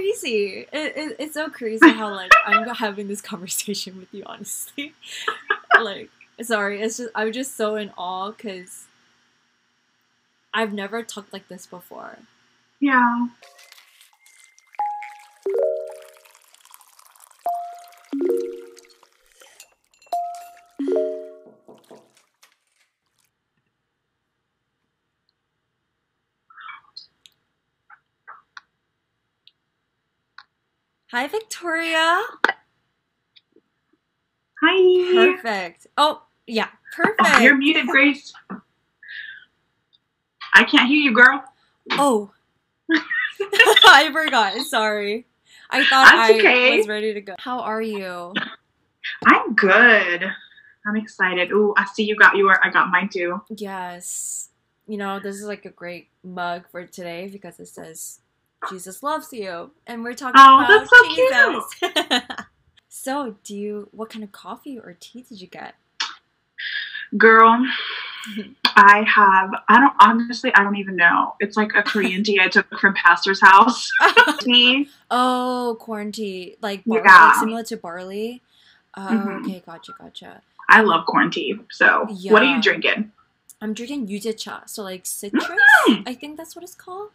crazy. It, it, it's so crazy how like I'm having this conversation with you. Honestly, like sorry, it's just I'm just so in awe because I've never talked like this before. Yeah. Hi, Victoria. Hi. Perfect. Oh, yeah, perfect. Oh, you're muted, Grace. I can't hear you, girl. Oh. I forgot. Sorry. I thought That's I okay. was ready to go. How are you? I'm good. I'm excited. Ooh, I see you got yours. I got mine too. Yes. You know, this is like a great mug for today because it says Jesus loves you. And we're talking Oh, about that's so Jesus. so, do you what kind of coffee or tea did you get? Girl, I have, I don't, honestly, I don't even know. It's like a Korean tea I took from Pastor's house. Tea. oh, corn tea. Like, bar- Yeah. like similar to barley. Oh, Mhm. okay, gotcha, gotcha. I love corn tea. So, what are you drinking? I'm drinking yujacha, so like citrus. Mm. I think that's what it's called.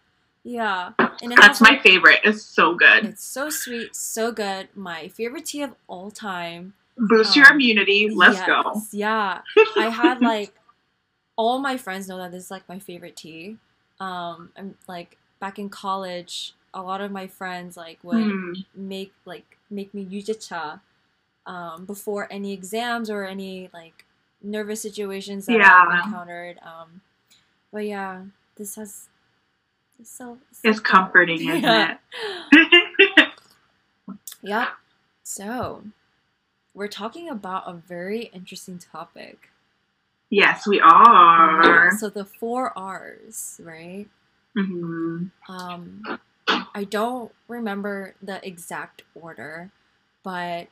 Yeah, and That's my favorite. It's so good. It's so sweet, so good. My favorite tea of all time. Boost your um, immunity. Let's Yes, go. Yeah, I had like all my friends know that this is like my favorite tea. Um, I'm like back in college, a lot of my friends like would Hmm. make like make me yujacha um, before any exams or any like nervous situations that Yeah. I've encountered. Um, but yeah, this has it's so, so It's comforting, isn't Yeah. it? Yep. So, we're talking about a very interesting topic. yes, we are. So the four R's, right? Mhm. Um, I don't remember the exact order, but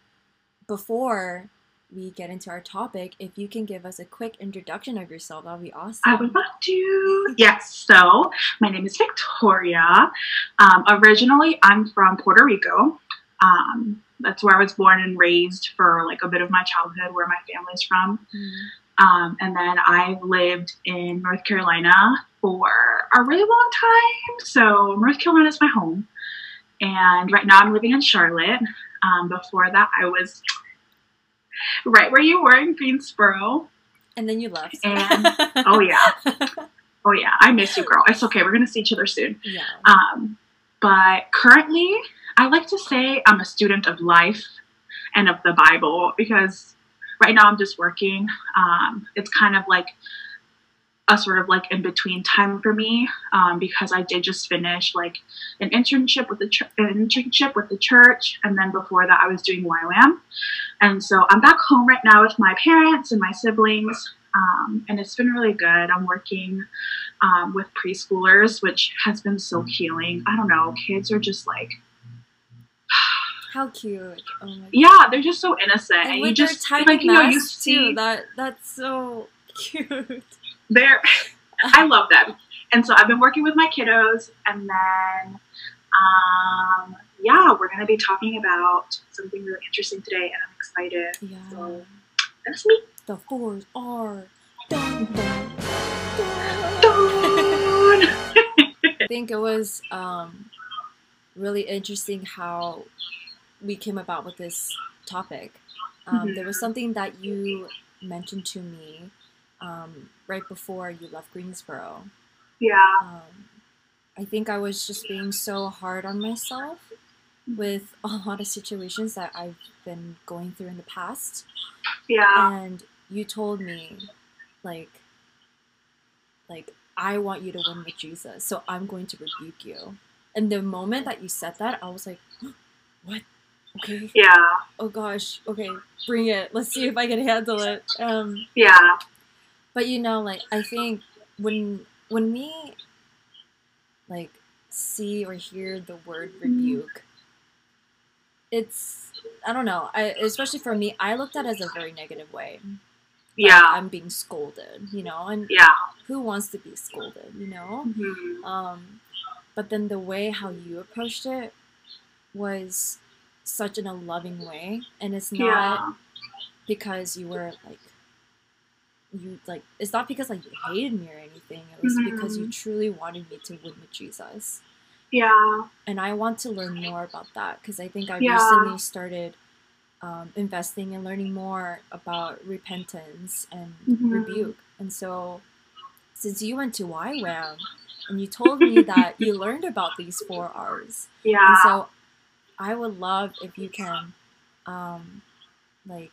before we get into our topic, if you can give us a quick introduction of yourself, that would be awesome. I would love to. Yes, so my name is Victoria. Um, originally, I'm from Puerto Rico. Um, that's where I was born and raised for like a bit of my childhood, where my family's from. Mm. Um, and then I lived in North Carolina for a really long time. So North Carolina is my home. And right now I'm living in Charlotte. Um, before that, I was right where you were in Greensboro. And then you left. And- Oh, yeah. Oh, yeah. I miss you, girl. It's okay. We're going to see each other soon. yeah. Um, but currently, I like to say I'm a student of life and of the Bible because right now I'm just working. Um, it's kind of like a sort of like in between time for me um, because I did just finish like an internship with the ch- an internship with the church, and then before that I was doing YWAM, and so I'm back home right now with my parents and my siblings. Um, and it's been really good. I'm working um, with preschoolers, which has been so healing. I don't know, kids are just like, How cute. Oh my yeah, they're just so innocent, And you just like you know you see too. That that's so cute. They're. I love them, and so I've been working with my kiddos, and then, um, yeah, we're gonna be talking about something really interesting today, and I'm excited. Yeah. So that's me. The four R's. Dun, dun, dun. I think it was um, really interesting how we came about with this topic. Um, Mhm. There was something that you mentioned to me um, right before you left Greensboro. yeah. Um, I think I was just being so hard on myself with a lot of situations that I've been going through in the past. Yeah. and you told me like like i want you to win with jesus so i'm going to rebuke you and the moment that you said that i was like what okay Yeah. oh gosh okay bring it let's see if i can handle it um Yeah. But you know like i think when when we like see or hear the word rebuke it's i don't know I, especially for me i looked at it as a very negative way like, Yeah. i'm being scolded you know and Yeah. who wants to be scolded you know Mhm. um but then the way how you approached it was such in a loving way and it's not Yeah. because you were like you like it's not because like you hated me or anything it was because you Mhm. truly wanted me to win with jesus Yeah. and i want to learn more about that because i think i Yeah. recently started um, investing and learning more about repentance and Mhm. rebuke and so since you went to YWAM and you told me that you learned about these four r's Yeah. and so I would love if you can, um, like,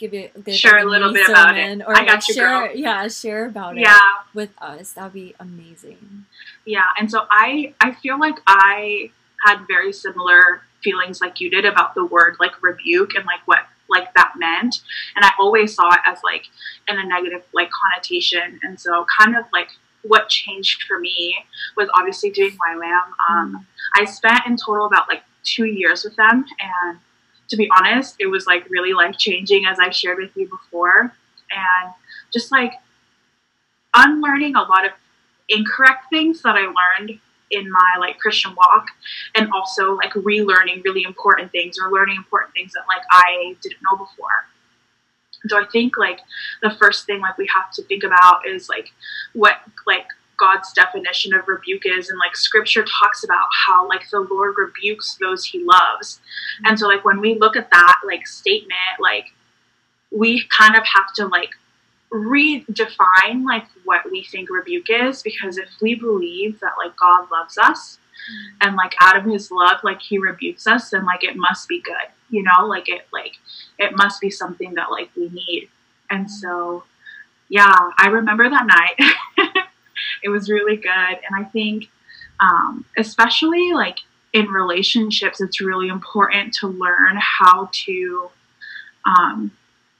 give it give Share a little bit about it. Or I like got you, share, girl. yeah, share about yeah. it with us. That'd be amazing. Yeah, and so I I feel like I had very similar feelings like you did about the word like rebuke and like what like that meant, and I always saw it as like in a negative like connotation, and so kind of like what changed for me was obviously doing YWAM. Um, I spent in total about like two years with them, and to be honest, it was like really life changing as I shared with you before, and just like unlearning a lot of incorrect things that I learned in my like Christian walk and also like relearning really important things or learning important things that like I didn't know before. So I think like the first thing like we have to think about is like what like God's definition of rebuke is and like scripture talks about how like the Lord rebukes those he loves. Mm-hmm. And so like when we look at that like statement like we kind of have to like redefine like what we think rebuke is because if we believe that like God loves us mm-hmm. and like out of his love like he rebukes us then like it must be good you know? Like it like it must be something that like we need. And mm-hmm. so yeah i remember that night it was really good. And i think um, especially like in relationships it's really important to learn how to um,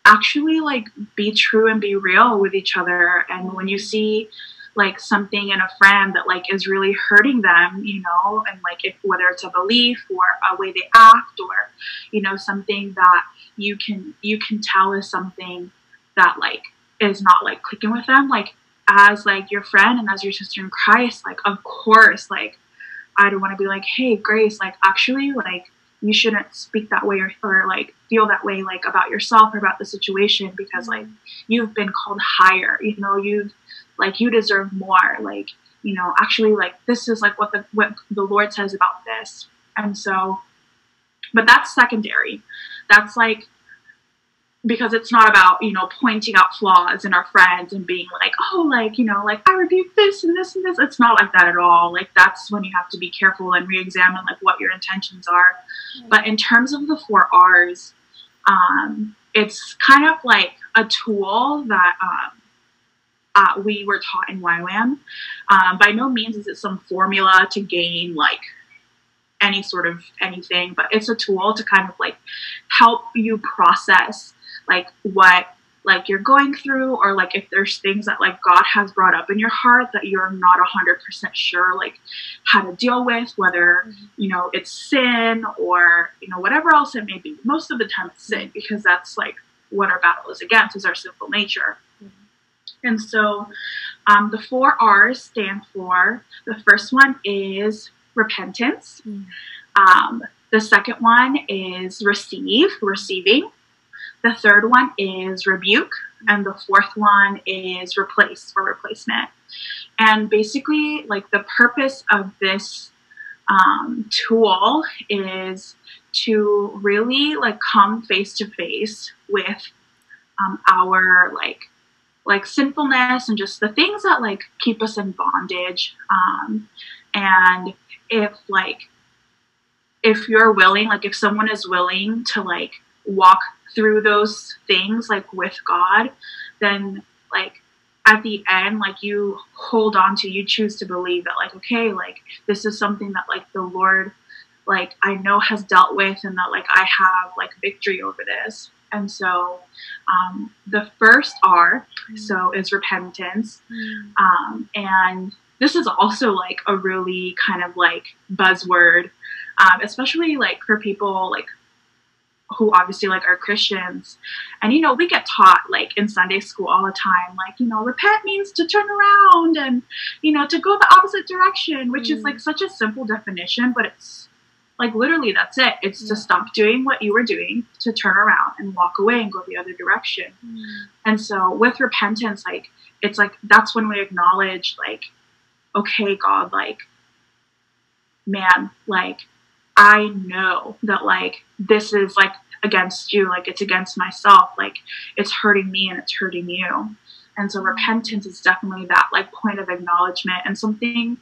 actually like be true and be real with each other. And when you see like something in a friend that like is really hurting them you know and like if whether it's a belief or a way they act or you know something that you can you can tell is something that like is not like clicking with them like as like your friend and as your sister in christ like of course like i don't want to be like hey grace like actually like you shouldn't speak that way or, or like feel that way like about yourself or about the situation because like you've been called higher you know you've like you deserve more like you know actually like this is like what the what the lord says about this. And so but that's secondary. That's like because it's not about you know pointing out flaws in our friends and being like oh like you know like i rebuke this and this and this. It's not like that at all. Like that's when you have to be careful and re-examine like what your intentions are. But in terms of the four r's um, it's kind of like a tool that um, uh, we were taught in YWAM. Um, by no means is it some formula to gain like any sort of anything, but it's a tool to kind of like help you process like what like you're going through or like if there's things that like God has brought up in your heart that you're not a hundred percent sure like how to deal with, whether you know it's sin or you know whatever else it may be. Most of the time it's sin because that's like what our battle is against is our sinful nature. And so um, the four R's stand for the first one is repentance. Mm. Um, the second one is receive, receiving. The third one is rebuke. And the fourth one is replace or replacement. And basically, like the purpose of this um, tool is to really like come face to face with um, our like like sinfulness and just the things that like keep us in bondage um, and if like if you're willing like if someone is willing to like walk through those things like with god then like at the end like you hold on to you choose to believe that like okay like this is something that like the lord like i know has dealt with and that like i have like victory over this and so um, the first r so is repentance Mm. um, and this is also like a really kind of like buzzword um, especially like for people like who obviously like are Christians. And you know, we get taught like in Sunday school all the time, like, you know, repent means to turn around and, you know, to go the opposite direction, which mm. is like such a simple definition, but it's like literally that's it. It's yeah. to stop doing what you were doing, to turn around and walk away and go the other direction. Mm. And so with repentance, like it's like that's when we acknowledge like, okay, God, like, man, like I know that like this is like against you, like it's against myself, like it's hurting me and it's hurting you. And so repentance is definitely that like point of acknowledgement. And something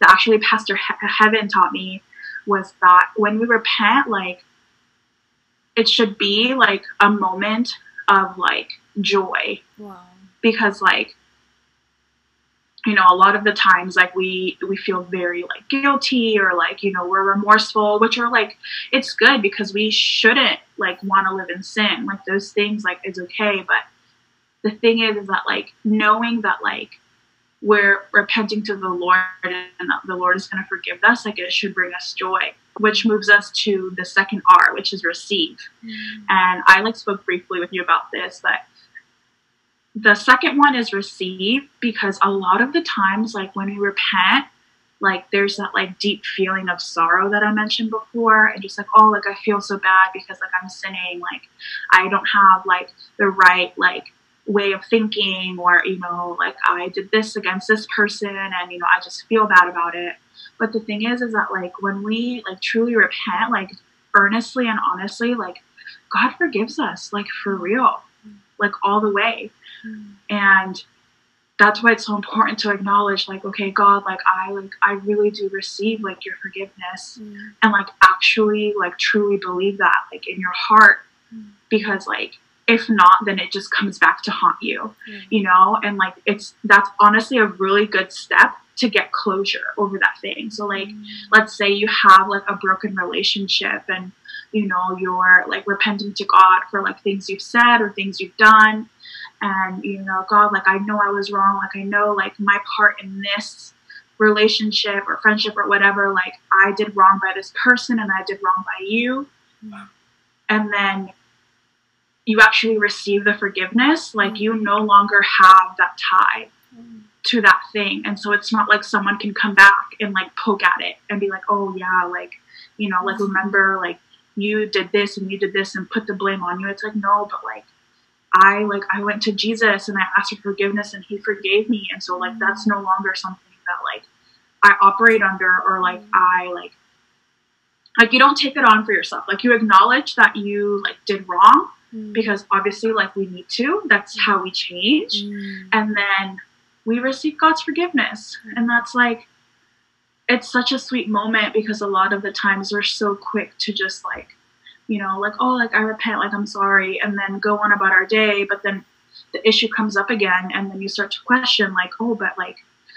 that actually Pastor he- Heaven taught me was that when we repent, like it should be like a moment of like joy. Wow. Because like you know a lot of the times like we we feel very like guilty or like you know we're remorseful which are like it's good because we shouldn't like want to live in sin like those things like it's okay but the thing is is that like knowing that like we're repenting to the lord and that the lord is going to forgive us like it should bring us joy which moves us to the second r which is receive mm-hmm. and i like spoke briefly with you about this but the second one is receive because a lot of the times, like when we repent, like there's that like deep feeling of sorrow that I mentioned before, and just like, oh, like I feel so bad because like I'm sinning, like I don't have like the right like way of thinking, or you know, like I did this against this person, and you know, I just feel bad about it. But the thing is, is that like when we like truly repent, like earnestly and honestly, like God forgives us, like for real, like all the way. Mm. And that's why it's so important to acknowledge like okay god like i like i really do receive like your forgiveness mm. and like actually like truly believe that like in your heart mm. because like if not then it just comes back to haunt you mm. you know and like it's that's honestly a really good step to get closure over that thing so like mm. let's say you have like a broken relationship and you know you're like repenting to god for like things you've said or things you've done and you know god like i know i was wrong like i know like my part in this relationship or friendship or whatever like i did wrong by this person and i did wrong by you yeah. and then you actually receive the forgiveness like mm. you no longer have that tie mm. to that thing and so it's not like someone can come back and like poke at it and be like oh yeah like you know like mm. remember like you did this and you did this and put the blame on you it's like no but like I like I went to Jesus and I asked for forgiveness and he forgave me. And so like that's no longer something that like I operate under or like I like like you don't take it on for yourself. Like you acknowledge that you like did wrong mm. because obviously like we need to. That's how we change. Mm. and then we receive God's forgiveness. And that's like it's such a sweet moment because a lot of the times we're so quick to just like you know, like, oh, like I repent, like I'm sorry, and then go on about our day. But then the issue comes up again, and then you start to question, like, oh, but like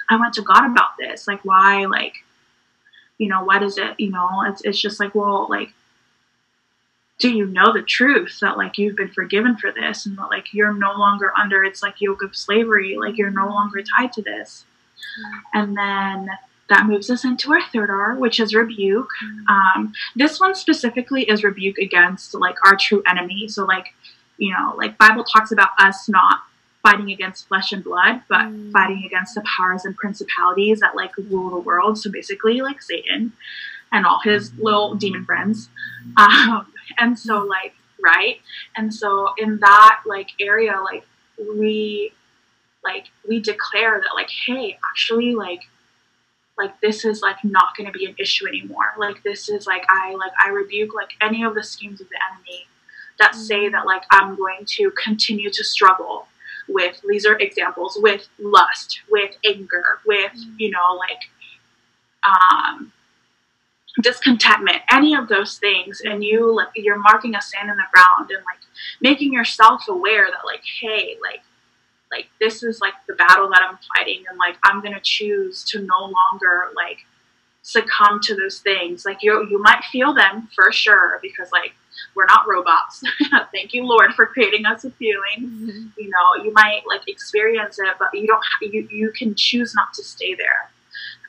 I went to God about this. Like, why, like, you know, what is it? You know, it's, it's just like, well, like, do you know the truth that like you've been forgiven for this and that like you're no longer under its like yoke of slavery, like you're no longer tied to this. And then that moves us into our third R, which is rebuke. Um, this one specifically is rebuke against like our true enemy. So like, you know, like Bible talks about us not fighting against flesh and blood, but mm. fighting against the powers and principalities that like rule the world. So basically, like Satan and all his mm. little demon friends. Um, and so like right, and so in that like area, like we like we declare that like, hey, actually, like like this is like not going to be an issue anymore like this is like i like i rebuke like any of the schemes of the enemy that mm-hmm. say that like i'm going to continue to struggle with these are examples with lust with anger with mm-hmm. you know like um discontentment any of those things and you like you're marking a sand in the ground and like making yourself aware that like hey like like this is like the battle that I'm fighting and like I'm gonna choose to no longer like succumb to those things. Like you you might feel them for sure because like we're not robots. Thank you, Lord, for creating us with feelings. Mm-hmm. You know, you might like experience it, but you don't. You you can choose not to stay there,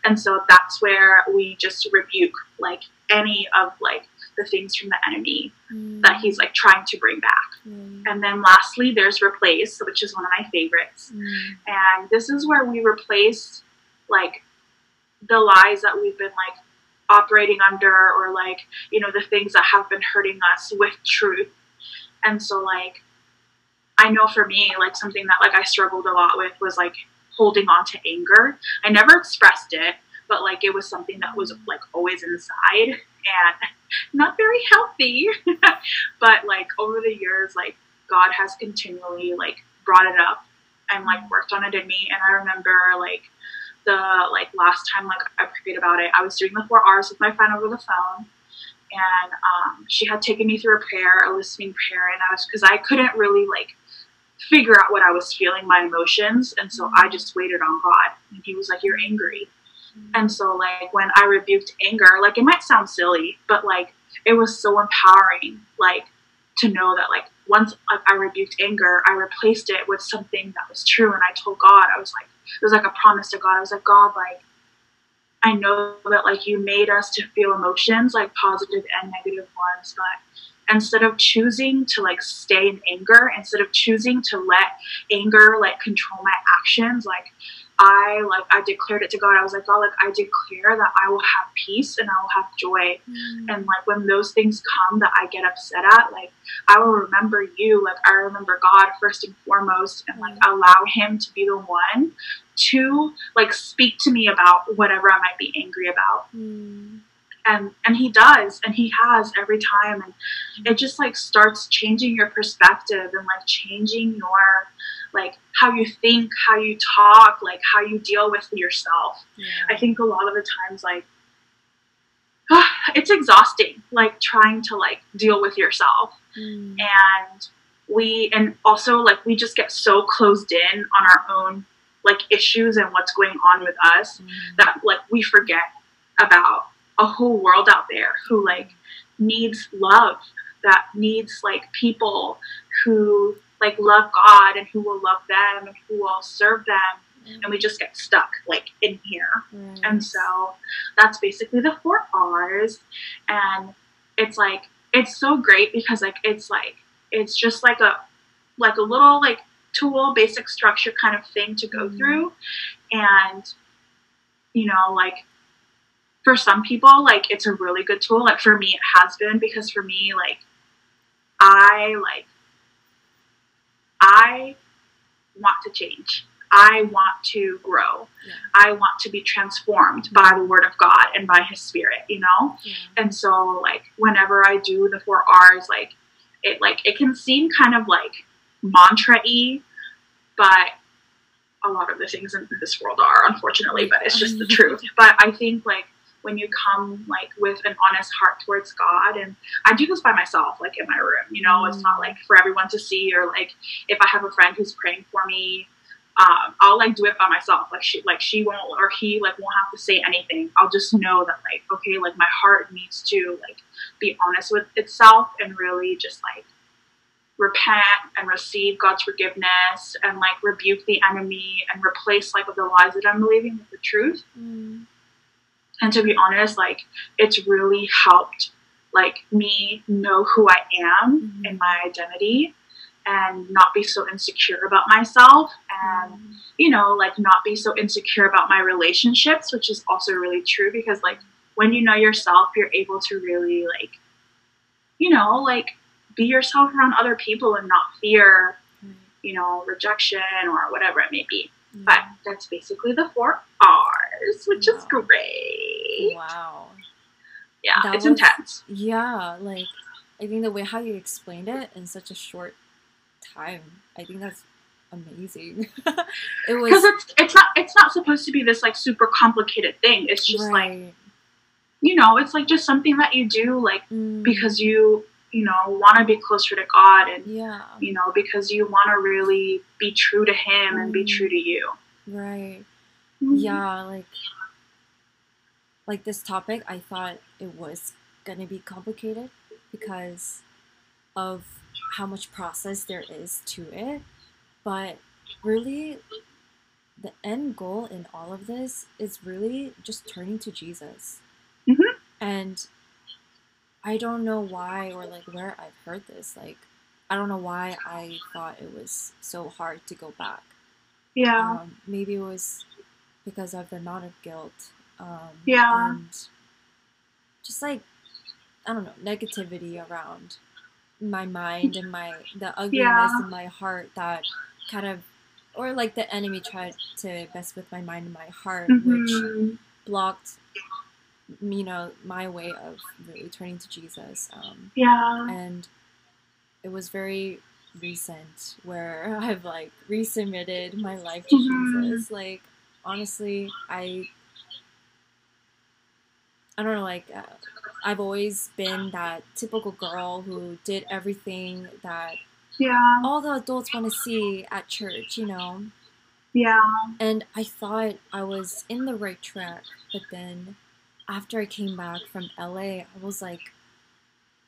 and so that's where we just rebuke like any of like the things from the enemy Mm. that he's like trying to bring back. Right. And then lastly, there's replace, which is one of my favorites. Mm. And this is where we replace like the lies that we've been like operating under or like, you know, the things that have been hurting us with truth. And so like I know for me, like something that like I struggled a lot with was like holding on to anger. I never expressed it, but like it was something that was like always inside and not very healthy. but like over the years, like God has continually like brought it up and like worked on it in me. And I remember like the like last time like I prayed about it, I was doing the four R's with my friend over the phone. And um, she had taken me through a prayer, a listening prayer, and I was because I couldn't really like figure out what I was feeling, my emotions, and so I just waited on God. And He was like, "You're angry," and so like when I rebuked anger, like it might sound silly, but like it was so empowering, like to know that like once I rebuked anger, I replaced it with something that was true, and I told God, I was like, it was like a promise to God. I was like, God, like I know that like you made us to feel emotions, like positive and negative ones, but instead of choosing to like stay in anger, instead of choosing to let anger like control my actions, like I like I declared it to God. I was like, God, like I declare that I will have peace and I will have joy. Mm. And like when those things come that I get upset at, like I will remember you. Like I remember God first and foremost and like allow him to be the one to like speak to me about whatever I might be angry about. Mm. And and he does and he has every time and it just like starts changing your perspective and like changing your like how you think, how you talk, like how you deal with yourself. Yeah. I think a lot of the times like it's exhausting like trying to like deal with yourself Mm. and we and also like we just get so closed in on our own like issues and what's going on with us Mm. that like we forget about a whole world out there who like needs love that needs like people who like love God and who will love them and who will serve them and we just get stuck like in here Right. and so that's basically the four R's. And it's like it's so great because like it's like it's just like a like a little like tool, basic structure kind of thing to go Mhm. through. And you know, like for some people, like it's a really good tool. Like for me it has been because for me, like I like I want to change. I want to grow. Yeah. I want to be transformed by the word of God and by his spirit, you know? Yeah. And so like whenever I do the four R's, like it like it can seem kind of like mantra y, but a lot of the things in this world are unfortunately, but it's just the mm-hmm. truth. But I think like when you come like with an honest heart towards God and I do this by myself, like in my room, you know, it's not like for everyone to see or like if I have a friend who's praying for me, um, I'll like do it by myself. Like she like she won't or he like won't have to say anything. I'll just know that like okay, like my heart needs to like be honest with itself and really just like repent and receive God's forgiveness and like rebuke the enemy and replace like the lies that I'm believing with the truth. Mm. And to be honest, like it's really helped like me know who I am Mhm. and my identity and not be so insecure about myself and Mm. you know like not be so insecure about my relationships which is also really true because like when you know yourself you're able to really like you know like be yourself around other people and not fear Right. you know rejection or whatever it may be Yeah. but that's basically the four r's which is Wow. Wow. yeah That it's was- intense Yeah, like I think the way how you explained it in such a short time, I think that's amazing. it was because it's it's not it's not supposed to be this like super complicated thing it's just like you know it's like just something that you do like Mm, because you you know want to be closer to god and yeah, you know because you want to really be true to him and be Mm. true to you right. Mm-hmm. Yeah, like like this topic, I thought it was gonna be complicated because of how much process there is to it. But really, the end goal in all of this is really just turning to Jesus. Mhm. And I don't know why or like where I've heard this. Like, I don't know why I thought it was so hard to go back. Yeah. Um, maybe it was because of the amount of guilt. Um, Yeah. And just like, I don't know, negativity around my mind and my the ugliness Yeah. in my heart that kind of or like the enemy tried to mess with my mind and my heart which Mhm. blocked you know my way of really turning to jesus um, Yeah. and it was very recent where i've like resubmitted my life to Mhm. jesus like honestly i i don't know like uh, i've always been that typical girl who did everything that Yeah. all the adults want to see at church you know Yeah. and I thought I was in the right track, but then after I came back from LA, I was like,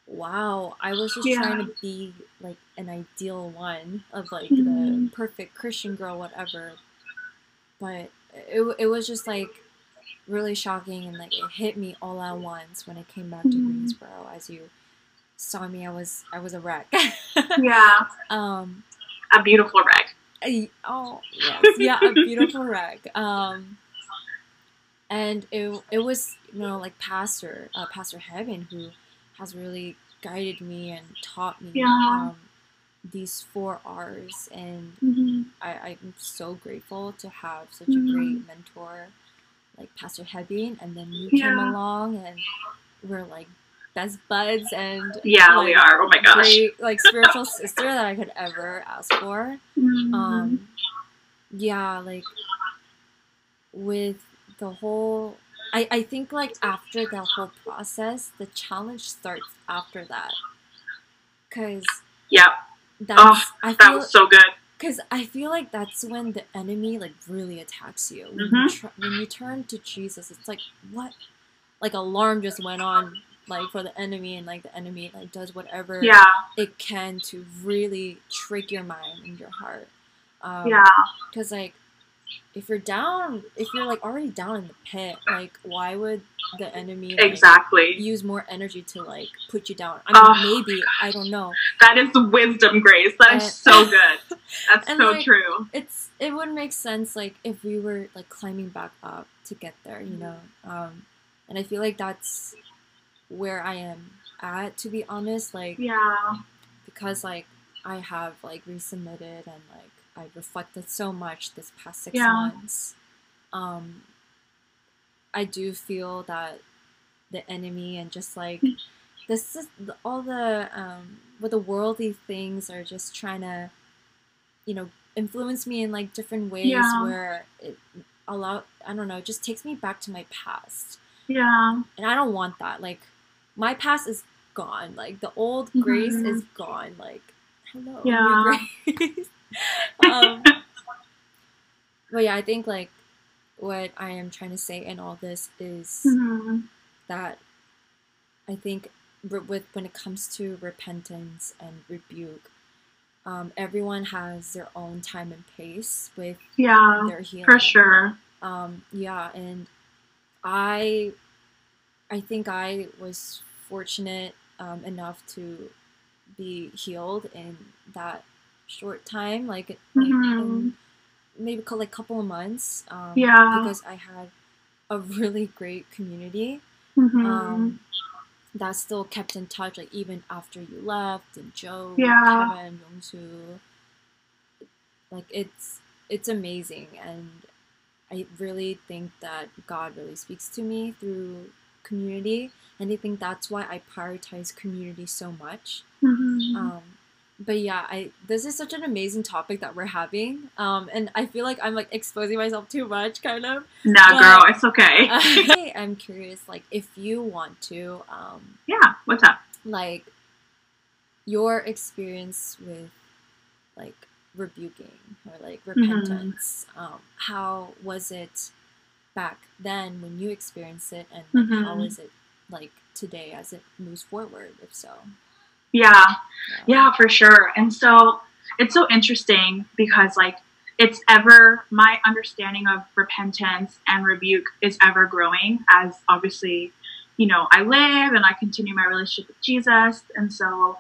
wow, I was just Yeah. trying to be like an ideal one of like Mhm. the perfect Christian girl, whatever. But it, it was just like really shocking and like it hit me all at once when I came back to Mhm. Greensboro. As you saw me, I was I was a wreck. Yeah. um, A beautiful wreck. I- oh yes, yeah, a beautiful wreck. Um, and it it was you know like Pastor uh, Pastor Heaven who has really guided me and taught me Yeah. um, these four R's, and hmm I, I'm so grateful to have such a great mentor like Pastor Hebin, and then you came along and we're like best buds and Yeah, like, we are. Oh my gosh. great like spiritual sister that I could ever ask for Mhm. um yeah like with the whole I, I think like after that whole process the challenge starts after that because yeah, that's I That feel was so good. Because I feel like that's when the enemy like really attacks you when, you Mhm. tr- when you turn to Jesus it's like what like alarm just went on like for the enemy and like the enemy like does whatever Yeah. it can to really trick your mind and your heart um, Yeah. because like if you're down if you're like already down in the pit like why would the enemy like, Exactly. use more energy to like put you down i mean Oh, maybe i don't know That is wisdom, Grace. That is Uh, so good. That's and, so like, true. it's it would make sense like if we were like climbing back up to get there you know um and i feel like that's where i am at to be honest like Yeah. because like I have like resubmitted and like I reflected so much this past six Yeah. months. Um, I do feel that the enemy and just like Mm. this is all the um, what the worldly things are just trying to, you know, influence me in like different ways Yeah. where it allow I don't know, it just takes me back to my past Yeah. and I don't want that. Like, my past is gone. Like, the old Grace Mhm. is gone. Like, hello, Yeah. new Grace. um, but yeah, I think like what I am trying to say in all this is Mhm. that I think re- with when it comes to repentance and rebuke, um, everyone has their own time and pace with Yeah. their healing For sure. um yeah and i i think i was fortunate um, enough to be healed in that short time like, like Mhm. in maybe cou- like couple of months um, Yeah. because i had a really great community Mhm. um, that still kept in touch like even after you left and joe Yeah. kevin Yongsu. like it's it's amazing and i really think that god really speaks to me through community and i think that's why i prioritize community so much Mhm. um, but yeah i this is such an amazing topic that we're having um, and i feel like i'm like exposing myself too much kind of nah, but- girl, it's okay. I am curious, like, if you want to, um, yeah. What's up? like, your experience with, like, rebuking or, like, repentance, um, how was it back then when you experienced it, and, like, how Mhm. is it, like, today as it moves forward, if so? Yeah. Yeah, for sure. And so it's so interesting because, like, it's ever, my understanding of repentance and rebuke is ever growing as obviously you know, I live and I continue my relationship with Jesus. And so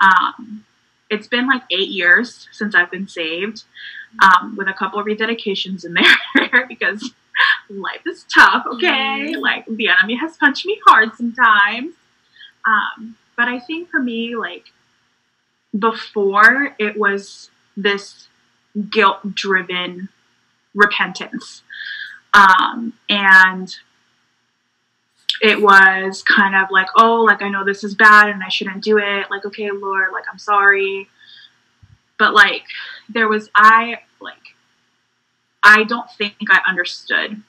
um, it's been like eight years since I've been saved, um, with a couple of rededications in there because life is tough, okay? Mm. Like the enemy has punched me hard sometimes. Um, but I think for me, like before, it was this guilt driven repentance. Um, and it was kind of like, oh, like I know this is bad and I shouldn't do it. Like, okay, Lord, like I'm sorry. But like there was I like I don't think I understood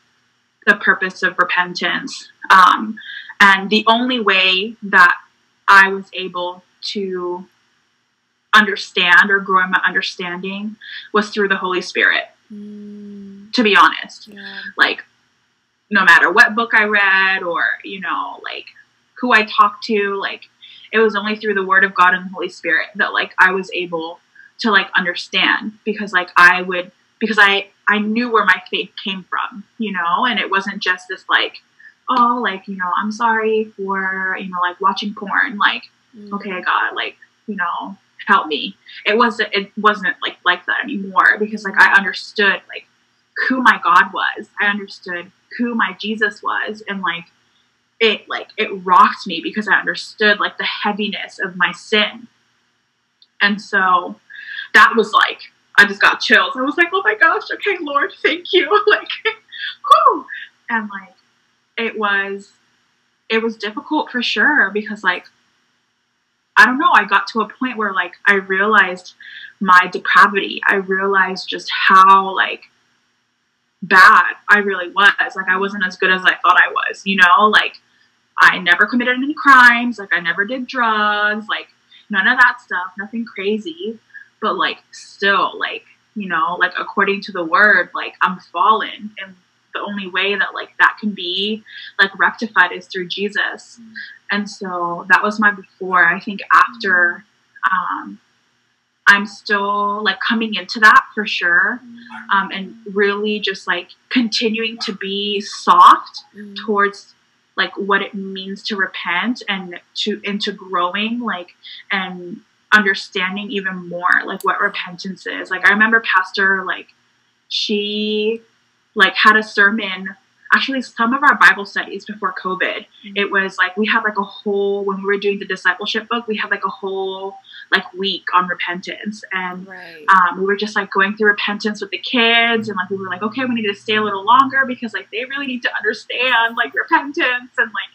the purpose of repentance. Um, and the only way that I was able to understand or grow in my understanding was through the Holy Spirit. Mm. To be honest, yeah. like no matter what book I read or you know like who I talked to, like it was only through the Word of God and the Holy Spirit that like I was able to like understand because like I would because I I knew where my faith came from, you know, and it wasn't just this like oh like you know I'm sorry for you know like watching porn like mm. okay God like you know help me. It wasn't it wasn't like like that anymore because like I understood like who my God was. I understood who my Jesus was and like it like it rocked me because I understood like the heaviness of my sin. And so that was like I just got chills. I was like, oh my gosh, okay, Lord, thank you. like, whoo. And like it was it was difficult for sure because like I don't know, I got to a point where like I realized my depravity. I realized just how like bad I really was. Like I wasn't as good as I thought I was, you know? Like I never committed any crimes, like I never did drugs, like none of that stuff, nothing crazy. But like still like, you know, like according to the word, like I'm fallen and the only way that like that can be like rectified is through Jesus. Mm. And so that was my before. I think after um I'm still like coming into that for sure. Um, and really just like continuing to be soft mm. towards like what it means to repent and to into growing like and understanding even more like what repentance is. Like I remember Pastor like she like had a sermon actually some of our Bible studies before COVID, mm-hmm. it was like we had like a whole when we were doing the discipleship book, we had like a whole like week on repentance, and right. um, we were just like going through repentance with the kids, and like we were like, okay, we need to stay a little longer because like they really need to understand like repentance, and like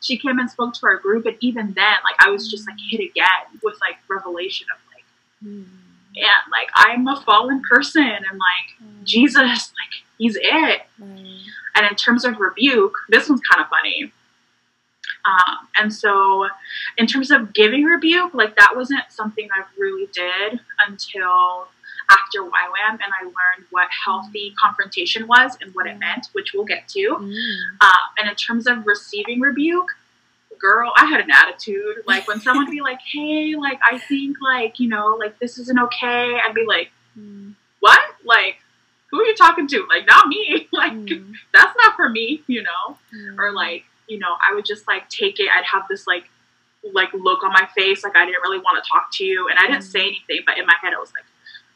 she came and spoke to our group, and even then, like I was just like hit again with like revelation of like. Mm and like I'm a fallen person and like mm. Jesus, like he's it. Mm. And in terms of rebuke, this one's kind of funny. Um, and so, in terms of giving rebuke, like that wasn't something I really did until after YWAM, and I learned what healthy confrontation was and what it meant, which we'll get to. Mm. Uh, and in terms of receiving rebuke, girl, I had an attitude. Like when someone would be like, "Hey, like I think like you know like this isn't okay," I'd be like, mm. "What? Like who are you talking to? Like, not me. like, mm. that's not for me, you know? Mm. Or like, you know, I would just like take it. I'd have this like, like look on my face, like I didn't really want to talk to you, and I didn't mm. say anything, but in my head I was like,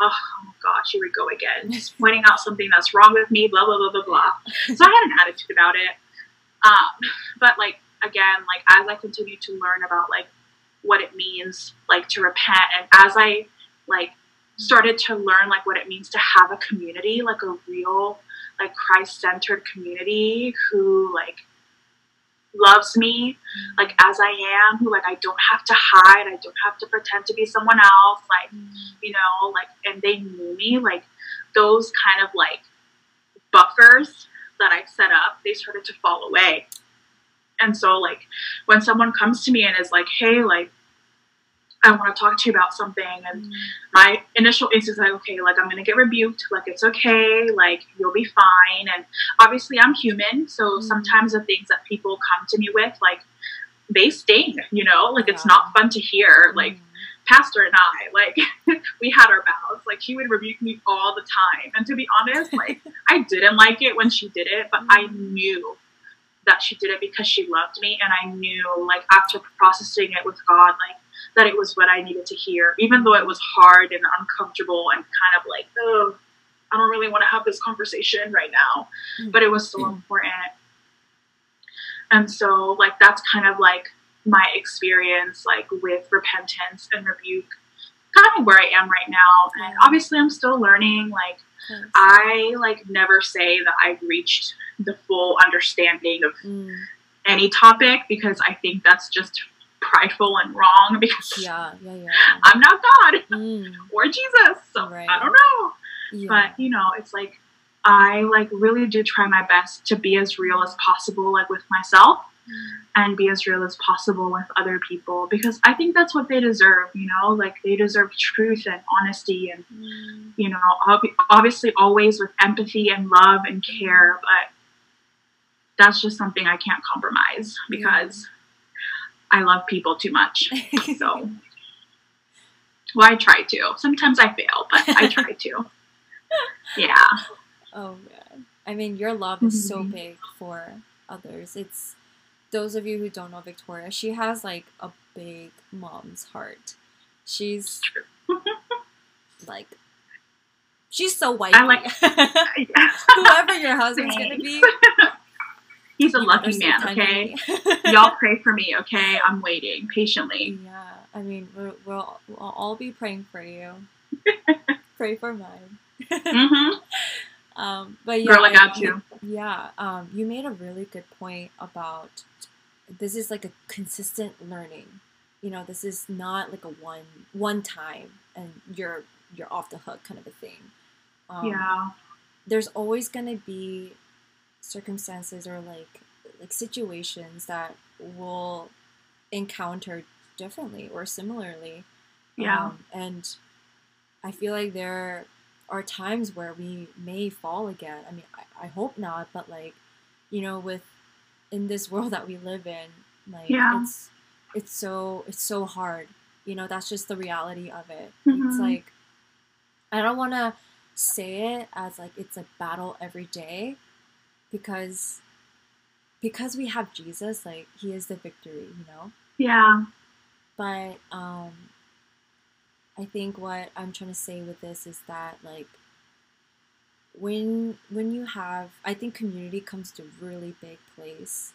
oh, oh gosh, here we go again, just pointing out something that's wrong with me, blah blah blah blah blah. so I had an attitude about it. Um, but like again, like as I continue to learn about like what it means like to repent, and as I like started to learn like what it means to have a community, like a real, like Christ centered community who like loves me mm-hmm. like as I am, who like I don't have to hide, I don't have to pretend to be someone else, like mm-hmm. you know, like and they knew me, like those kind of like buffers that I set up, they started to fall away. And so like when someone comes to me and is like, hey, like I want to talk to you about something. And mm. my initial instinct is like, okay, like I'm going to get rebuked. Like it's okay. Like you'll be fine. And obviously I'm human. So mm. sometimes the things that people come to me with, like they sting, you know, like yeah. it's not fun to hear. Like mm. Pastor and I, like we had our battles. Like she would rebuke me all the time. And to be honest, like I didn't like it when she did it, but I mm. knew that she did it because she loved me, and I knew like after processing it with God, like that it was what I needed to hear, even though it was hard and uncomfortable and kind of like, oh, I don't really want to have this conversation right now, mm-hmm. but it was so mm-hmm. important. And so, like, that's kind of like my experience, like, with repentance and rebuke, kind of where I am right now. And obviously, I'm still learning. Like, yes. I like never say that I've reached the full understanding of mm. any topic because I think that's just prideful and wrong because yeah, yeah, yeah. I'm not God mm. or Jesus, so right. I don't know. Yeah. But you know, it's like I like really do try my best to be as real as possible, like with myself, mm. and be as real as possible with other people because I think that's what they deserve. You know, like they deserve truth and honesty, and mm. you know, ob- obviously always with empathy and love and care, but that's just something I can't compromise because I love people too much. So, well, I try to. Sometimes I fail, but I try to. Yeah. Oh man. I mean, your love is mm-hmm. so big for others. It's those of you who don't know Victoria, she has like a big mom's heart. She's like she's so white. I like whoever your husband's gonna be. He's a lucky man, okay? Y'all pray for me, okay? I'm waiting patiently. Yeah, I mean, we'll, we'll, we'll all be praying for you. pray for mine. mm-hmm. um, but yeah, Girl, I got you. Yeah, um, you made a really good point about this is like a consistent learning. You know, this is not like a one one time and you're you're off the hook kind of a thing. Um, yeah. There's always gonna be circumstances or like like situations that we'll encounter differently or similarly. Yeah. Um, and I feel like there are times where we may fall again. I mean, I, I hope not, but like, you know, with in this world that we live in, like yeah. it's it's so it's so hard. You know, that's just the reality of it. Mm-hmm. It's like I don't want to say it as like it's a battle every day, because because we have Jesus, like he is the victory, you know? Yeah. But um I think what I'm trying to say with this is that like when when you have I think community comes to really big place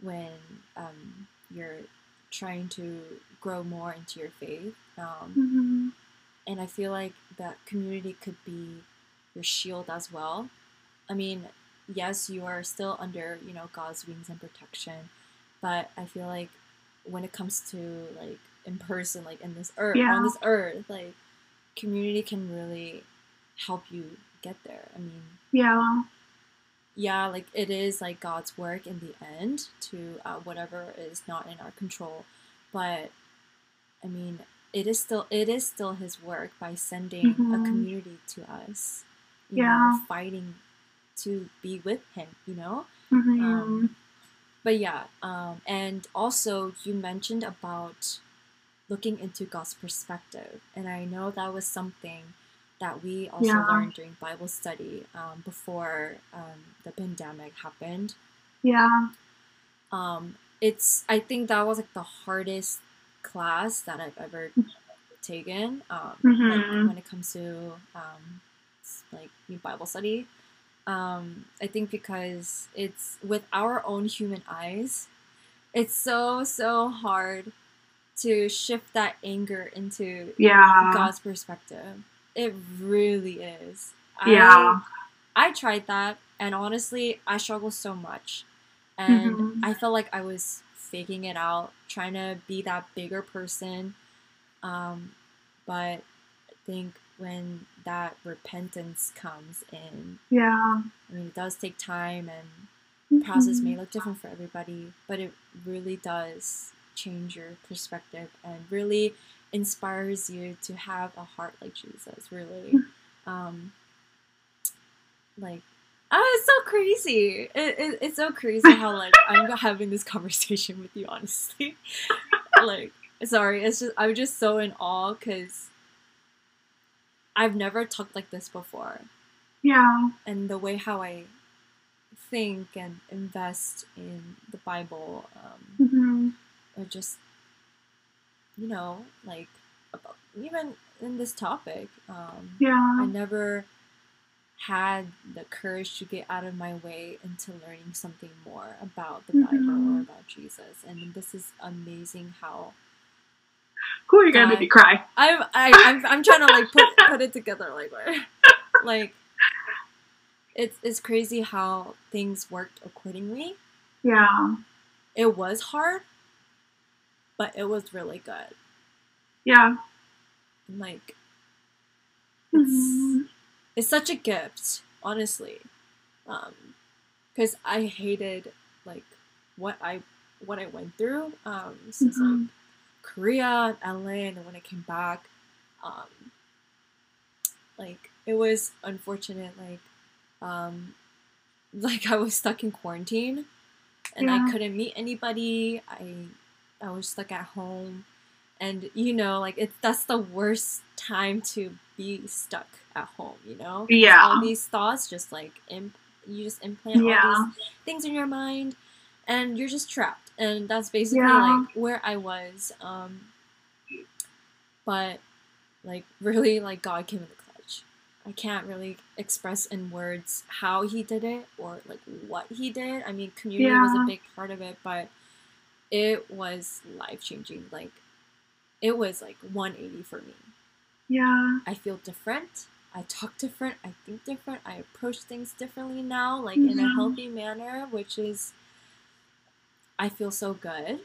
when um you're trying to grow more into your faith. Um mm-hmm. and I feel like that community could be your shield as well. I mean, yes, you are still under, you know, God's wings and protection, but I feel like when it comes to like in person, like in this earth, yeah. on this earth, like community can really help you get there. I mean, yeah, yeah, like it is like God's work in the end to uh, whatever is not in our control, but I mean, it is still it is still His work by sending mm-hmm. a community to us. You yeah, know, fighting to be with him, you know? Mm-hmm. Um, but yeah, um, and also you mentioned about looking into God's perspective, and I know that was something that we also yeah. learned during Bible study um, before um, the pandemic happened. Yeah. Um, it's I think that was like the hardest class that I've ever taken. Um, mm-hmm. like when it comes to um, like Bible study. Um, I think because it's with our own human eyes, it's so so hard to shift that anger into yeah. God's perspective. It really is. Yeah. I, I tried that and honestly I struggle so much. And mm-hmm. I felt like I was faking it out, trying to be that bigger person. Um, but I think when that repentance comes in. Yeah. I mean, it does take time and mm-hmm. process may look different for everybody, but it really does change your perspective and really inspires you to have a heart like Jesus, really. Mm-hmm. Um, like, oh, it's so crazy. It, it, it's so crazy how, like, I'm having this conversation with you, honestly. like, sorry, it's just, I'm just so in awe because I've never talked like this before. Yeah. And the way how I think and invest in the Bible, um, hmm or just you know, like about, even in this topic, um, Yeah. I never had the courage to get out of my way into learning something more about the Bible or Mhm. about Jesus, and this is amazing how Cool, you're gonna make me cry. I'm I, I'm I'm trying to like put put it together like where like it's it's crazy how things worked accordingly. Yeah. It was hard, but it was really good. Yeah. And, like it's Mhm. it's such a gift, honestly. Um cuz I hated like what I what I went through um since like Korea, LA, and then when I came back, um, like it was unfortunate. Like, um, like I was stuck in quarantine, and I couldn't meet anybody. I I was stuck at home, and you know, like it's that's the worst time to be stuck at home. You know, Yeah. all these thoughts just like imp- you just implant all Yeah. these things in your mind and you're just trapped and that's basically Yeah. like where i was um but like really like god came in the clutch i can't really express in words how he did it or like what he did i mean community was a big part of it but it was life changing like it was like 180 for me Yeah. I feel different. I talk different. I think different. I approach things differently now, like in a Mhm. healthy manner, which is, I feel so good.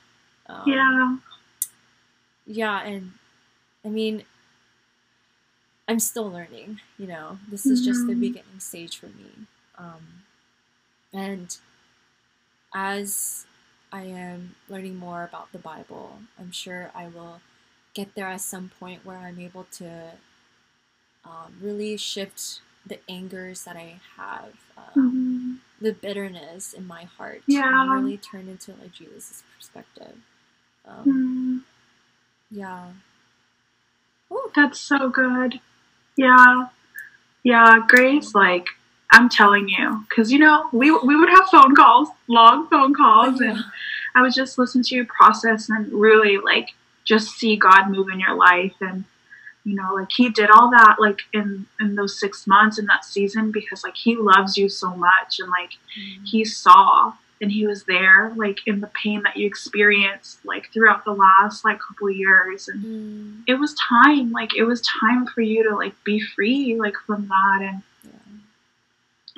Um, Yeah. Yeah, and I mean, I'm still learning. You know, this is just the Mhm. beginning stage for me. Um, and as I am learning more about the Bible, I'm sure I will get there at some point where I'm able to um, really shift the angers that I have, um, Mhm. The bitterness in my heart, Yeah. and really turn into like Jesus' perspective. Um, Mhm. yeah. Ooh. That's so good. Yeah. Yeah, Grace, like, I'm telling you, because, you know, we, we would have phone calls, long phone calls, Yeah. and I would just listen to you process and really, like, just see God move in your life. And, you know, like, He did all that, like, in, in those six months in that season because, like, He loves you so much. And, like, Mm. He saw and He was there, like, in the pain that you experienced, like, throughout the last, like, couple years. And, Mm, it was time like it was time for you to like be free like from that and yeah.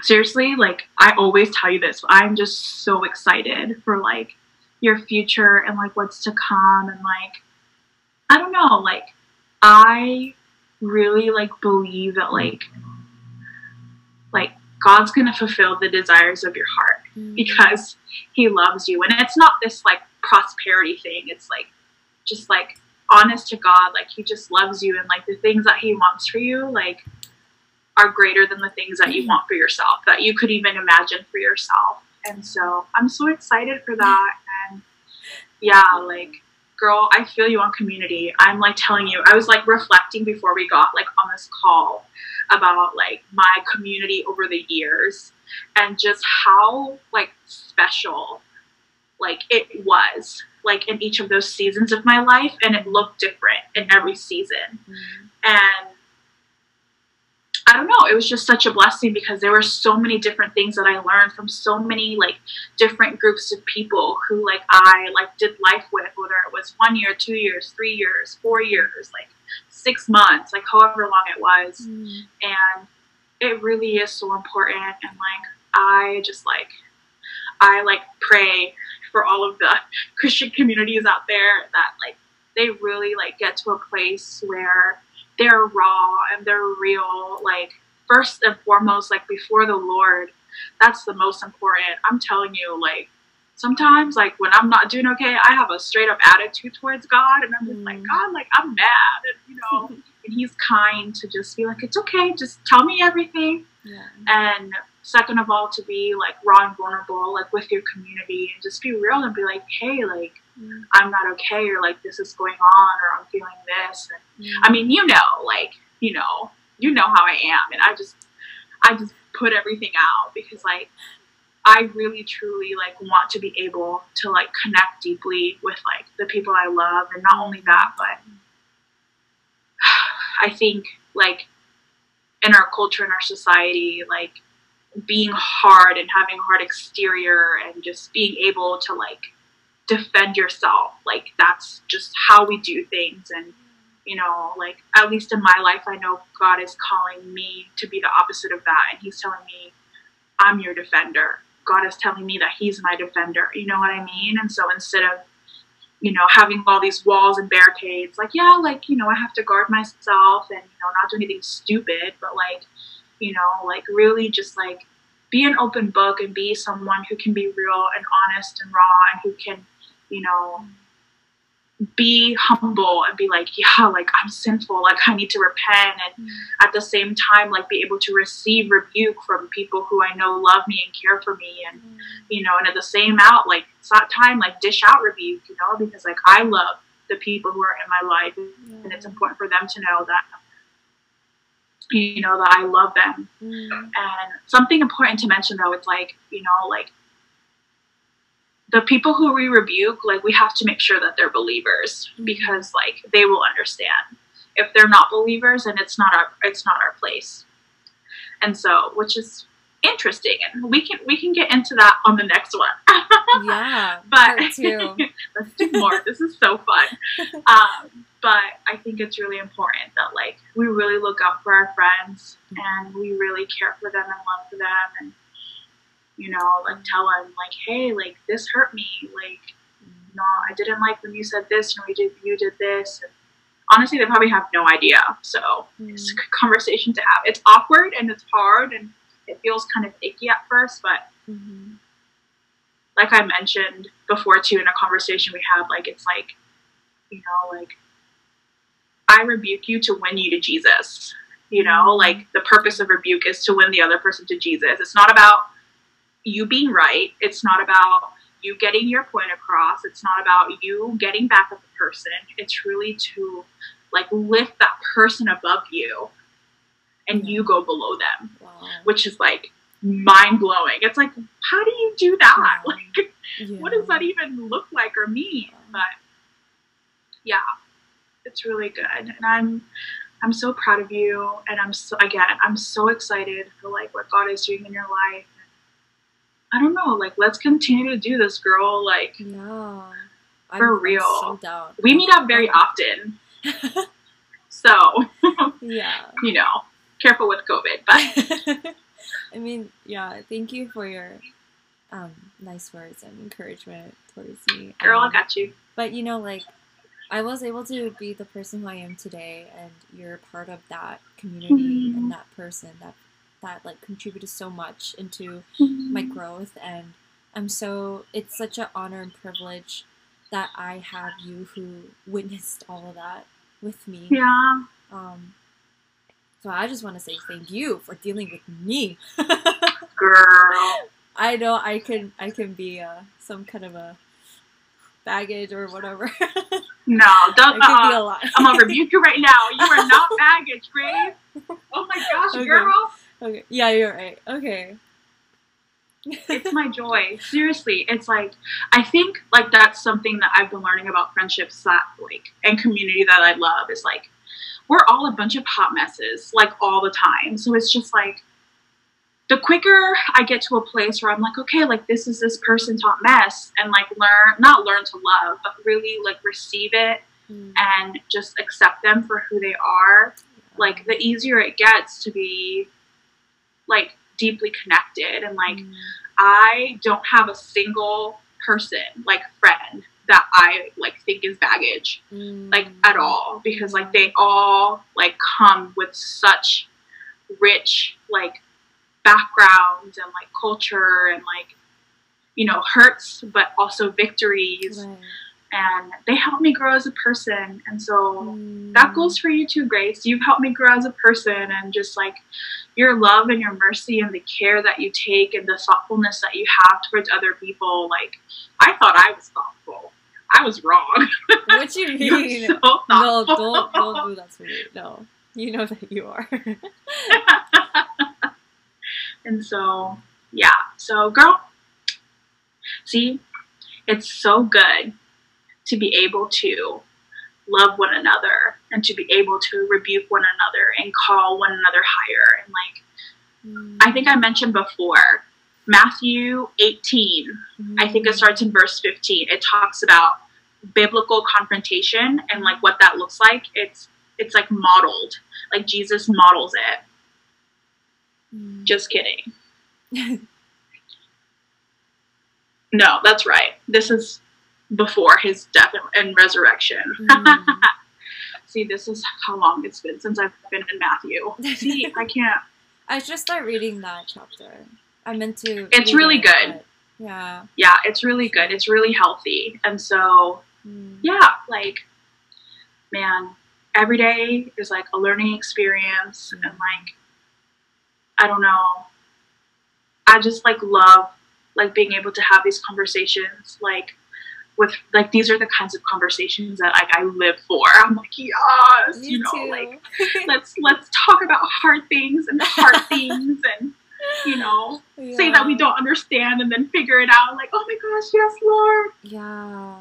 seriously like i always tell you this i'm just so excited for like your future and like what's to come and like i don't know like i really like believe that like like god's gonna fulfill the desires of your heart Mm, because he loves you. And it's not this like prosperity thing. It's like just like honest to god like he just loves you and like the things that he wants for you like are greater than the things that you want for yourself that you could even imagine for yourself. And so i'm so excited for that. And yeah like girl i feel you on community. I'm like telling you i was like reflecting before we got like on this call about like my community over the years and just how like special like it was like in each of those seasons of my life and it looked different in every season. Mm, and I don't know, it was just such a blessing because there were so many different things that I learned from so many like different groups of people who like I like did life with, whether it was one year, two years, three years, four years, like six months, like however long it was. mm, And it really is so important. And like I just like I like pray for all of the Christian communities out there that like they really like get to a place where they're raw and they're real like first and foremost like before the lord that's the most important i'm telling you like sometimes like when i'm not doing okay i have a straight up attitude towards god and i'm just like Mm. god like i'm mad and you know and he's kind to just be like it's okay just tell me everything yeah. and second of all to be like raw and vulnerable like with your community and just be real and be like hey like Mm, i'm not okay or like this is going on or i'm feeling this and mm, I mean, you know, like, you know, you know how I am. And I just, I just put everything out because, like, I really truly like want to be able to like connect deeply with like the people I love and not only that but I think like in our culture in our society like being hard and having a hard exterior and just being able to like defend yourself. Like that's just how we do things. And you know like at least in my life i know god is calling me to be the opposite of that. And he's telling me i'm your defender. God is telling me that he's my defender. You know what i mean? And so instead of you know having all these walls and barricades like yeah like you know i have to guard myself and you know not do anything stupid but like you know like really just like be an open book and be someone who can be real and honest and raw and who can you know be humble and be like, yeah, like I'm sinful, like I need to repent, and mm. at the same time, like be able to receive rebuke from people who I know love me and care for me, and mm. you know, and at the same out, like it's that time, like dish out rebuke, you know, because like I love the people who are in my life, mm. and it's important for them to know that you know that I love them. Mm. And something important to mention though, it's like you know, like the people who we rebuke, like we have to make sure that they're believers because like they will understand. If they're not believers, and it's not our it's not our place. And so, which is interesting, and we can we can get into that on the next one. yeah, but let's do more. this is so fun. Um, but I think it's really important that like we really look out for our friends and we really care for them and love for them and you know, like tell them like, hey, like this hurt me, like, no, I didn't like when you said this and we did you did this. And honestly, they probably have no idea. So mm. it's a good conversation to have. It's awkward and it's hard and it feels kind of icky at first, but mm-hmm. like I mentioned before too in a conversation we had, like it's like, you know, like I rebuke you to win you to Jesus. You know, mm-hmm. like the purpose of rebuke is to win the other person to Jesus. It's not about you being right. It's not about you getting your point across. It's not about you getting back at the person. It's really to like lift that person above you and you go below them, wow. which is like mind blowing. It's like, how do you do that? Wow. Like, yeah. what does that even look like or mean? But yeah, it's really good. And I'm, I'm so proud of you. And I'm so, again, I'm so excited for like what God is doing in your life I don't know, like let's continue to do this, girl. Like, yeah, for I'm real. So we meet up very often, so yeah, you know, careful with COVID, but I mean, yeah, thank you for your um, nice words and encouragement towards me, girl. Um, I got you. But you know, like I was able to be the person who I am today, and you're part of that community mm-hmm. and that person, that that like contributed so much into mm-hmm. my growth and I'm so it's such an honor and privilege that I have you who witnessed all of that with me. Yeah. Um so I just want to say thank you for dealing with me. Girl. I know I can I can be uh, some kind of a baggage or whatever. no, don't. Uh, I'm gonna rebuke you right now. You are not baggage, Grace. Oh my gosh, okay. girl. Okay. Yeah, you're right. Okay. it's my joy. Seriously, it's like I think like that's something that I've been learning about friendships that like and community that I love is like we're all a bunch of hot messes like all the time. So it's just like the quicker I get to a place where I'm like, okay, like this is this person's hot mess and like learn not learn to love, but really like receive it mm. and just accept them for who they are. Like the easier it gets to be like deeply connected and like mm. I don't have a single person like friend that I like think is baggage mm. like at all because like they all like come with such rich like backgrounds and like culture and like you know hurts but also victories right and they helped me grow as a person. And so mm. that goes for you too, Grace. You've helped me grow as a person, and just like your love and your mercy and the care that you take and the thoughtfulness that you have towards other people. Like, I thought I was thoughtful. I was wrong. What you mean? so no, don't don't do that to me. No, you know that you are. and so, yeah. So, girl, See, it's so good to be able to love one another and to be able to rebuke one another and call one another higher. And like, I think I mentioned before, Matthew 18, Mm-hmm. I think it starts in verse 15. It talks about biblical confrontation and like what that looks like. It's it's like modeled. Like Jesus models it. Mm. Just kidding. No, that's right. This is before his death and resurrection. Mm. See, this is how long it's been since I've been in Matthew. See, I can't. I just start reading that chapter. I meant to. It's really it, good. Yeah. Yeah, it's really good. It's really healthy. And so, Mm. yeah, like, man, every day is like a learning experience. Mm. And like, I don't know. I just like love like being able to have these conversations like with like these are the kinds of conversations that like I live for. I'm like, yes, Me you know, too. like let's let's talk about hard things and hard things and you know say that we don't understand and then figure it out like oh my gosh yes lord Yeah.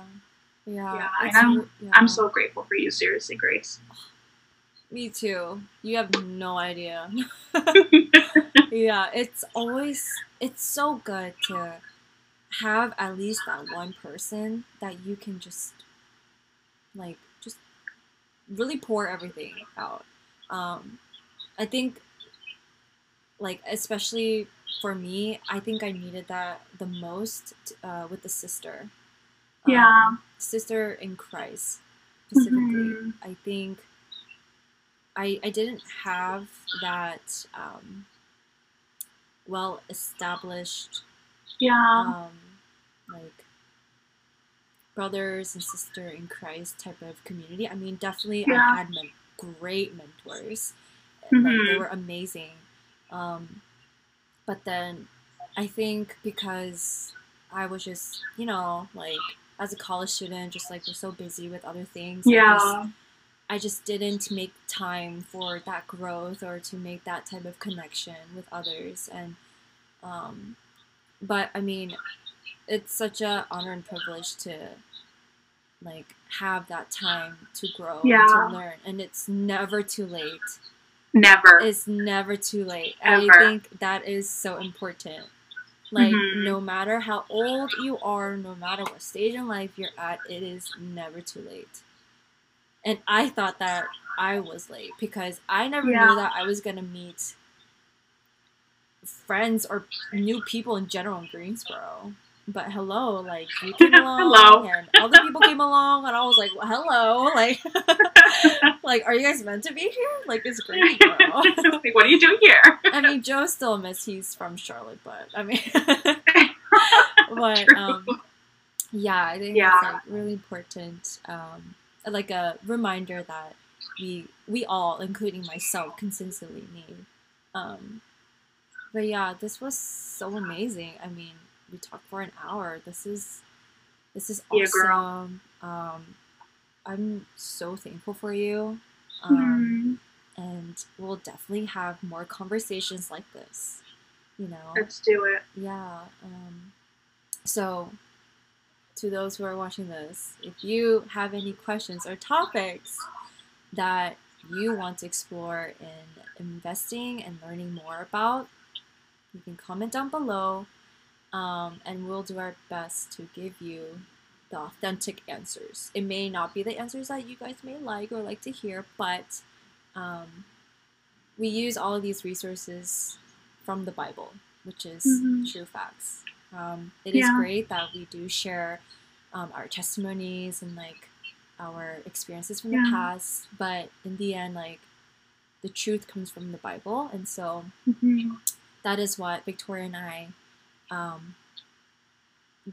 Yeah. Yeah, and I'm- yeah. i'm so grateful for you seriously grace Me too. You have no idea. yeah, it's always it's so good to have at least that one person that you can just like just really pour everything out. Um I think like especially for me, I think I needed that the most uh, with the sister. Yeah. Um, sister in Christ specifically. Mhm. I think I I didn't have that um, well established yeah um, like brothers and sister in Christ type of community. I mean, definitely Yeah. I had men- great mentors. Like they were amazing. Um, but then I think because I was just, you know, like as a college student, just like we're so busy with other things. I just, yeah I just didn't make time for that growth or to make that type of connection with others and um but I mean it's such a honor and privilege to like have that time to grow Yeah. and to learn and it's never too late. never It's never too late. And I think that is so important. Like Mhm. no matter how old you are, no matter what stage in life you're at, it is never too late. And I thought that I was late because I never Yeah. knew that I was gonna meet friends or new people in general in Greensboro. But hello, like you came along Hello. and other people came along and I was like, well, hello, like like are you guys meant to be here? Like it's Greensboro. like, what are you doing here I mean, Joe still miss he's from Charlotte, but I mean, but um, yeah, I think Yeah. it's like really important, um, like a reminder that we we all, including myself, consistently need. Um, but yeah, this was so amazing. I mean, we talked for an hour. This is this is Yeah, awesome. girl. Um, I'm so thankful for you. Um, Mhm. and we'll definitely have more conversations like this you know let's do it yeah um, so to those who are watching this if you have any questions or topics that you want to explore in investing and learning more about you can comment down below um, and we'll do our best to give you the authentic answers it may not be the answers that you guys may like or like to hear but um, we use all of these resources from the Bible, which is Mhm. true facts. Um, it is Yeah. great that we do share um, our testimonies and like our experiences from Yeah. the past, but in the end, like the truth comes from the Bible, and so Mhm. That is what Victoria and I um,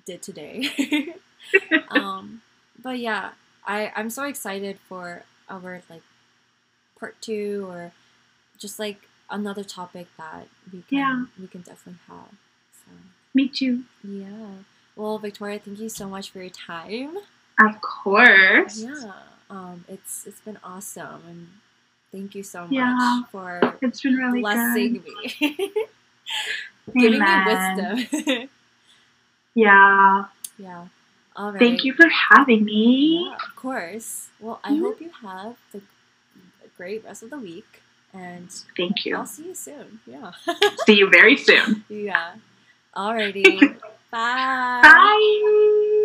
did today. um, but yeah, I I'm so excited for our like part two or just like another topic that we can Yeah. we can definitely have. So me too yeah. Well, Victoria, thank you so much for your time. of course Yeah. Um, it's it's been awesome and thank you so much Yeah. for it's been really blessing good me. Giving me wisdom. Yeah. Yeah. All right. Thank you for having me. Yeah, of course. Well, I Mhm. hope you have the, a great rest of the week, and Thank you. I'll see you soon. Yeah. See you very soon. yeah. Alrighty. Bye. Bye.